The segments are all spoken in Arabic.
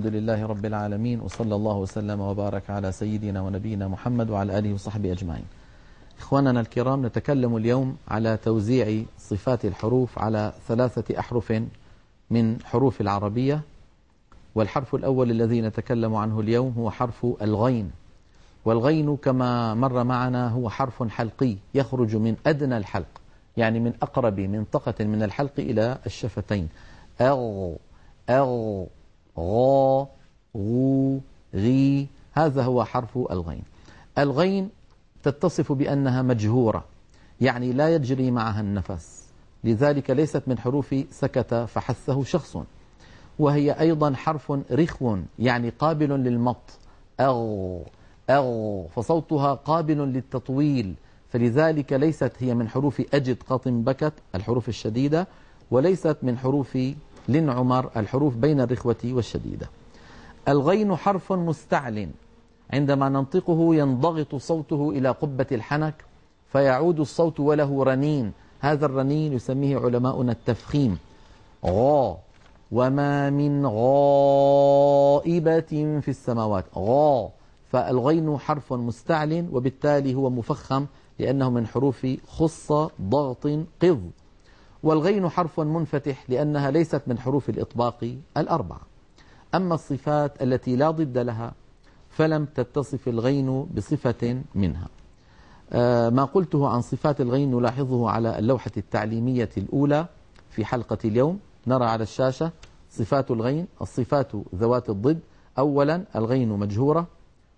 الحمد لله رب العالمين وصلى الله وسلم وبارك على سيدنا ونبينا محمد وعلى آله وصحبه أجمعين. إخواننا الكرام نتكلم اليوم على توزيع صفات الحروف على ثلاثة أحرف من حروف العربية. والحرف الأول الذي نتكلم عنه اليوم هو حرف الغين. والغين كما مر معنا هو حرف حلقي يخرج من أدنى الحلق يعني من أقرب منطقة من الحلق إلى الشفتين. أغ أغ غا غو غي هذا هو حرف الغين. الغين تتصف بأنها مجهورة يعني لا يجري معها النفس. لذلك ليست من حروف سكت فحثه شخص. وهي أيضا حرف رخو يعني قابل للمط. أغ أغ فصوتها قابل للتطويل. فلذلك ليست هي من حروف أجد قط بكت الحروف الشديدة وليست من حروف لن عمر الحروف بين الرخوة والشديدة. الغين حرف مستعل. عندما ننطقه ينضغط صوته إلى قبة الحنك فيعود الصوت وله رنين. هذا الرنين يسميه علماؤنا التفخيم. غا وما من غائبة في السماوات. غا فالغين حرف مستعل وبالتالي هو مفخم لأنه من حروف خص ضغط قض. والغين حرف منفتح لأنها ليست من حروف الإطباق الأربعة أما الصفات التي لا ضد لها فلم تتصف الغين بصفة منها. آه، ما قلته عن صفات الغين نلاحظه على اللوحة التعليمية الأولى في حلقة اليوم. نرى على الشاشة صفات الغين الصفات ذوات الضد. أولا الغين مجهورة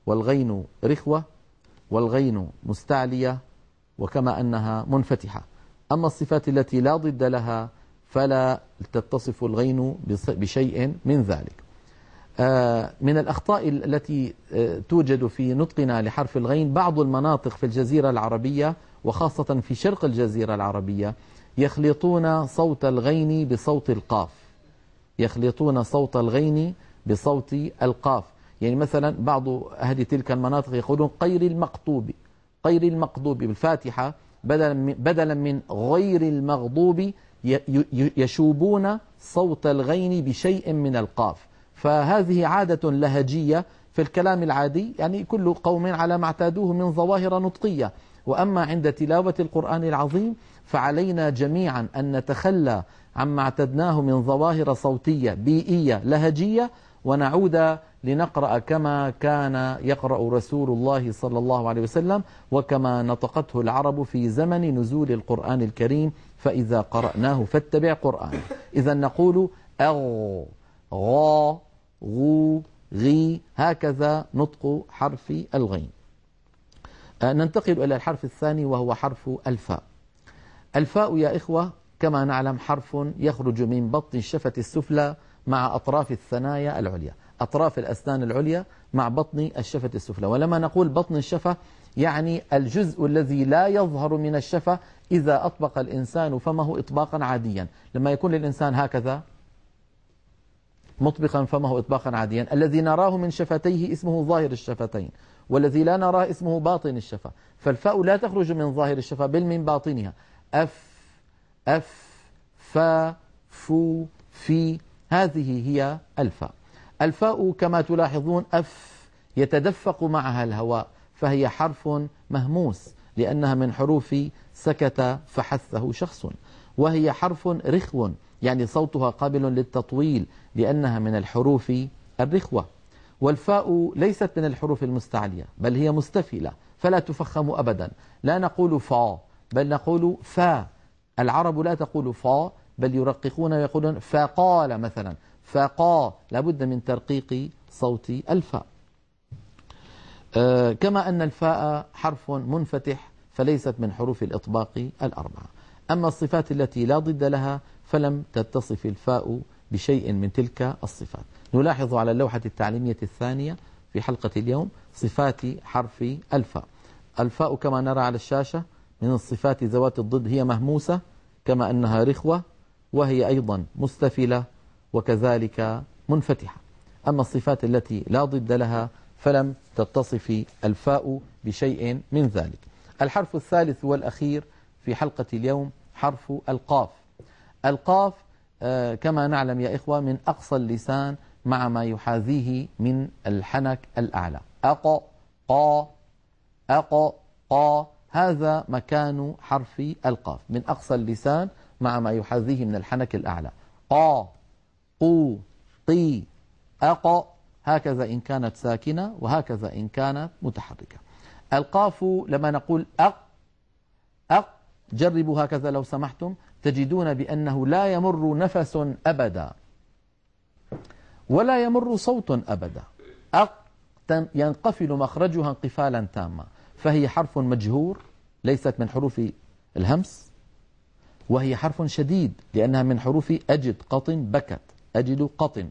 والغين رخوة والغين مستعلية وكما أنها منفتحة. أما الصفات التي لا ضد لها فلا تتصف الغين بشيء من ذلك. آه، من الأخطاء التي آه، توجد في نطقنا لحرف الغين بعض المناطق في الجزيرة العربية وخاصة في شرق الجزيرة العربية يخلطون صوت الغين بصوت القاف. يخلطون صوت الغين بصوت القاف. يعني مثلا بعض أهل تلك المناطق يقولون قير المقطوب قير المقطوب بالفاتحة بدلا من, بدلا من غير المغضوب يشوبون صوت الغين بشيء من القاف. فهذه عادة لهجية في الكلام العادي يعني كل قوم على ما اعتادوه من ظواهر نطقية. وأما عند تلاوة القرآن العظيم فعلينا جميعا أن نتخلى عما اعتدناه من ظواهر صوتية بيئية لهجية ونعود لنقرأ كما كان يقرأ رسول الله صلى الله عليه وسلم وكما نطقته العرب في زمن نزول القرآن الكريم فإذا قرأناه فاتبع قرآن إذا نقول أغ غا غو غي هكذا نطق حرف الغين. آه، ننتقل إلى الحرف الثاني وهو حرف الفاء. الفاء يا إخوة كما نعلم حرف يخرج من بطن الشفة السفلى مع أطراف الثنايا العليا. أطراف الأسنان العليا مع بطن الشفة السفلى. ولما نقول بطن الشفة يعني الجزء الذي لا يظهر من الشفة إذا أطبق الإنسان فمه إطباقا عاديا. لما يكون للإنسان هكذا مطبقا فمه إطباقا عاديا. الذي نراه من شفتيه اسمه ظاهر الشفتين والذي لا نراه اسمه باطن الشفة. فالفاء لا تخرج من ظاهر الشفة بل من باطنها. أف أف فا فو في هذه هي الفاء. الفاء كما تلاحظون أف يتدفق معها الهواء فهي حرف مهموس لأنها من حروف سكت فحثه شخص وهي حرف رخو يعني صوتها قابل للتطويل لأنها من الحروف الرخوة. والفاء ليست من الحروف المستعلية بل هي مستفلة فلا تفخم أبدا. لا نقول فا بل نقول فا. العرب لا تقول فا بل يرققون ويقولون فقال مثلا. فقا لابد من ترقيق صوت الفاء. آه، كما أن الفاء حرف منفتح فليست من حروف الإطباق الأربعة. أما الصفات التي لا ضد لها فلم تتصف الفاء بشيء من تلك الصفات. نلاحظ على اللوحة التعليمية الثانية في حلقة اليوم صفات حرف الفاء. الفاء كما نرى على الشاشة من الصفات ذوات الضد هي مهموسة كما أنها رخوة وهي أيضا مستفلة وكذلك منفتحة. أما الصفات التي لا ضد لها فلم تتصف الفاء بشيء من ذلك. الحرف الثالث والأخير في حلقة اليوم حرف القاف. القاف آه، كما نعلم يا إخوة من أقصى اللسان مع ما يحاذيه من الحنك الأعلى. أق قا أق قا هذا مكان حرف القاف. من أقصى اللسان مع ما يحاذيه من الحنك الأعلى. قا. قو قي أق هكذا إن كانت ساكنة وهكذا إن كانت متحركة. القاف لما نقول أق أق جربوا هكذا لو سمحتم تجدون بأنه لا يمر نفس أبدا ولا يمر صوت أبدا. أق ينقفل مخرجها انقفالا تاما. فهي حرف مجهور ليست من حروف الهمس وهي حرف شديد لأنها من حروف أجد قطن بكت. أجد قطن.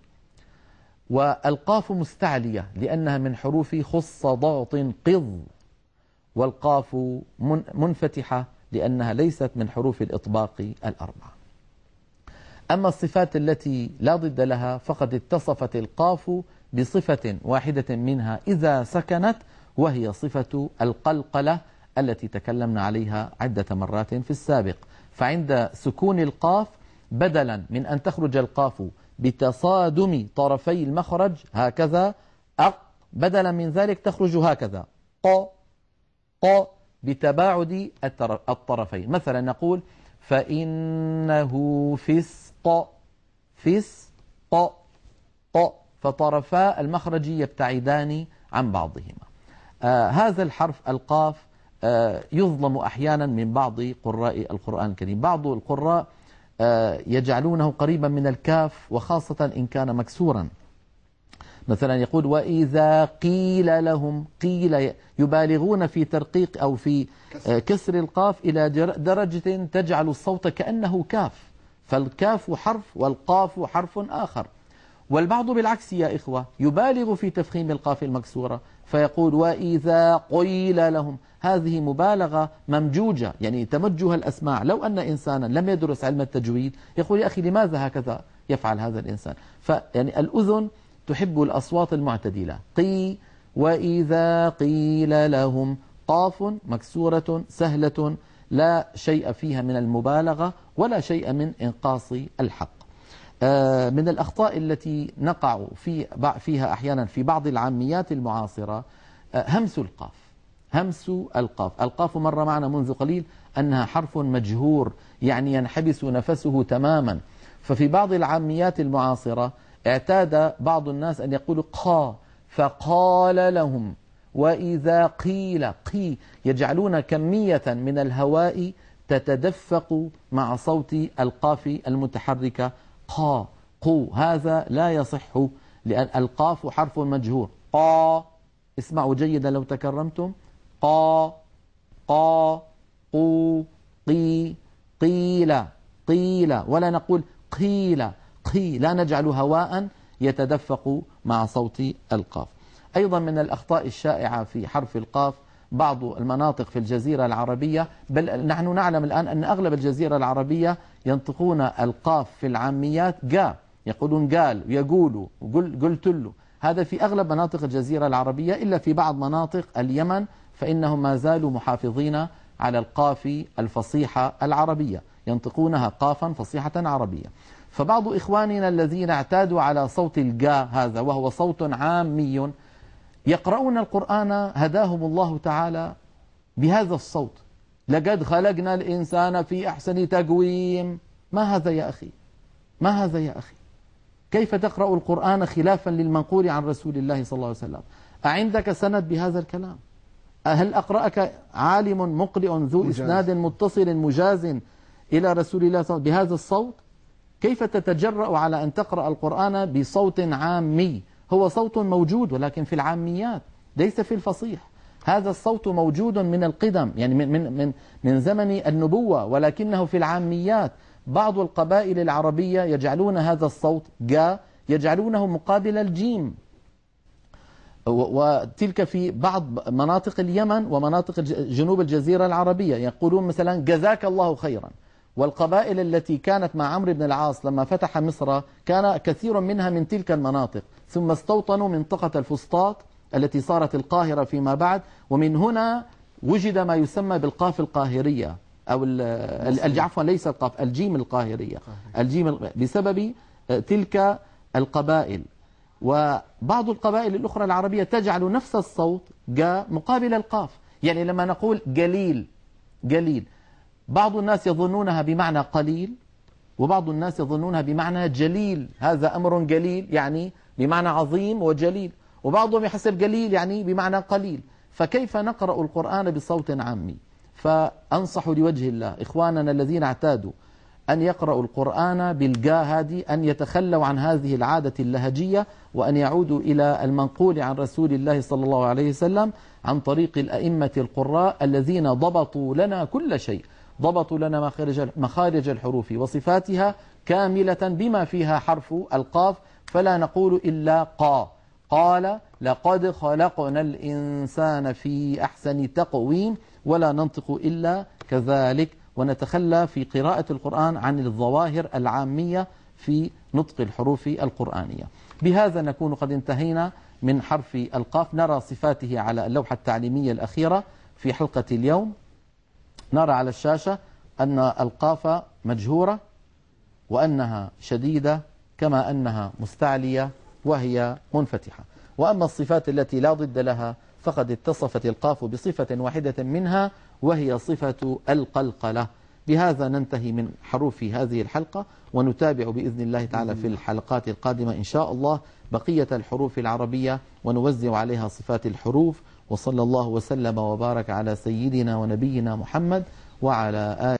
والقاف مستعلية لأنها من حروف خص ضغط قض. والقاف منفتحة لأنها ليست من حروف الإطباق الأربعة. أما الصفات التي لا ضد لها فقد اتصفت القاف بصفة واحدة منها إذا سكنت وهي صفة القلقلة التي تكلمنا عليها عدة مرات في السابق. فعند سكون القاف بدلا من أن تخرج القاف بتصادم طرفي المخرج هكذا. أق بدلا من ذلك تخرج هكذا. ق ق بتباعد الطرفين. مثلا نقول فإنه فسق فسق ق فطرفا المخرج يبتعدان عن بعضهما. آه هذا الحرف القاف آه يظلم أحيانا من بعض قراء القرآن الكريم. بعض القراء يجعلونه قريبا من الكاف وخاصة إن كان مكسورا. مثلا يقول وإذا قيل لهم قيل يبالغون في ترقيق أو في آه، كسر. القاف إلى درجة تجعل الصوت كأنه كاف. فالكاف حرف والقاف حرف آخر. والبعض بالعكس يا إخوة يبالغ في تفخيم القاف المكسورة فيقول وإذا قيل لهم هذه مبالغة ممجوجة يعني تمجه الأسماع. لو أن إنسانا لم يدرس علم التجويد يقول يا أخي لماذا هكذا يفعل هذا الإنسان؟ فيعني الأذن تحب الأصوات المعتدلة. قي وإذا قيل لهم قاف مكسورة سهلة لا شيء فيها من المبالغة ولا شيء من إنقاص الحق. من الأخطاء التي نقع في فيها أحيانا في بعض العاميات المعاصرة آه، همس القاف. همس القاف. القاف مر معنا منذ قليل أنها حرف مجهور يعني ينحبس نفسه تماما. ففي بعض العاميات المعاصرة اعتاد بعض الناس أن يقولوا قا فقال لهم وإذا قيل قي يجعلون كمية من الهواء تتدفق مع صوت القاف المتحركة قا قو هذا لا يصح لأن القاف حرف مجهور قا اسمعوا جيدا لو تكرمتم. قا قا قو قي قيل قيل. ولا نقول قيل قي لا نجعل هواء يتدفق مع صوت القاف. أيضا من الأخطاء الشائعة في حرف القاف بعض المناطق في الجزيرة العربية بل نحن نعلم الآن أن أغلب الجزيرة العربية ينطقون ألقاف في العاميات قا يقولون قال يقولوا قل قلت له هذا في أغلب مناطق الجزيرة العربية إلا في بعض مناطق اليمن فإنهم ما زالوا محافظين على القاف الفصيحة العربية ينطقونها قافا فصيحة عربية. فبعض إخواننا الذين اعتادوا على صوت القا هذا وهو صوت عامي يقرؤون القرآن هداهم الله تعالى بهذا الصوت. لقد خلقنا الإنسان في أحسن تقويم. ما هذا يا أخي؟ ما هذا يا أخي؟ كيف تقرأ القرآن خلافا للمنقول عن رسول الله صلى الله عليه وسلم؟ أعندك سند بهذا الكلام؟ هل أقرأك عالم مقرئ ذو مجاز. إسناد متصل مجاز إلى رسول الله صلى الله عليه وسلم بهذا الصوت؟ كيف تتجرأ على أن تقرأ القرآن بصوت عامي؟ هو صوت موجود ولكن في العاميات ليس في الفصيح. هذا الصوت موجود من القدم يعني من, من, من, من زمن النبوة ولكنه في العاميات. بعض القبائل العربية يجعلون هذا الصوت جا يجعلونه مقابل الجيم. وتلك في بعض مناطق اليمن ومناطق جنوب الجزيرة العربية. يقولون مثلا جزاك الله خيرا. والقبائل التي كانت مع عمرو بن العاص لما فتح مصر كان كثير منها من تلك المناطق. ثم استوطنوا منطقة الفسطاط التي صارت القاهرة فيما بعد ومن هنا وجد ما يسمى بالقاف القاهرية أو عفوا ليس القاف الجيم القاهرية. الجيم بسبب تلك القبائل. وبعض القبائل الأخرى العربية تجعل نفس الصوت جاء مقابل القاف. يعني لما نقول قليل قليل بعض الناس يظنونها بمعنى قليل وبعض الناس يظنونها بمعنى جليل. هذا أمر قليل يعني بمعنى عظيم وجليل. وبعضهم يحسب قليل يعني بمعنى قليل. فكيف نقرأ القرآن بصوت عامي فأنصح لوجه الله إخواننا الذين اعتادوا أن يقرأوا القرآن بالجاه هذه أن يتخلوا عن هذه العادة اللهجية وأن يعودوا إلى المنقول عن رسول الله صلى الله عليه وسلم عن طريق الأئمة القراء الذين ضبطوا لنا كل شيء. ضبطوا لنا مخارج الحروف وصفاتها كاملة بما فيها حرف القاف فلا نقول إلا قا. قال لقد خلقنا الإنسان في أحسن تقويم ولا ننطق إلا كذلك. ونتخلى في قراءة القرآن عن الظواهر العامية في نطق الحروف القرآنية. بهذا نكون قد انتهينا من حرف القاف. نرى صفاته على اللوحة التعليمية الأخيرة في حلقة اليوم. نرى على الشاشة أن القاف مجهورة وأنها شديدة كما أنها مستعلية وهي منفتحة. وأما الصفات التي لا ضد لها فقد اتصفت القاف بصفة واحدة منها وهي صفة القلقلة. بهذا ننتهي من حروف هذه الحلقة ونتابع بإذن الله تعالى في الحلقات القادمة إن شاء الله بقية الحروف العربية ونوزع عليها صفات الحروف. وصلى الله وسلم وبارك على سيدنا ونبينا محمد وعلى آله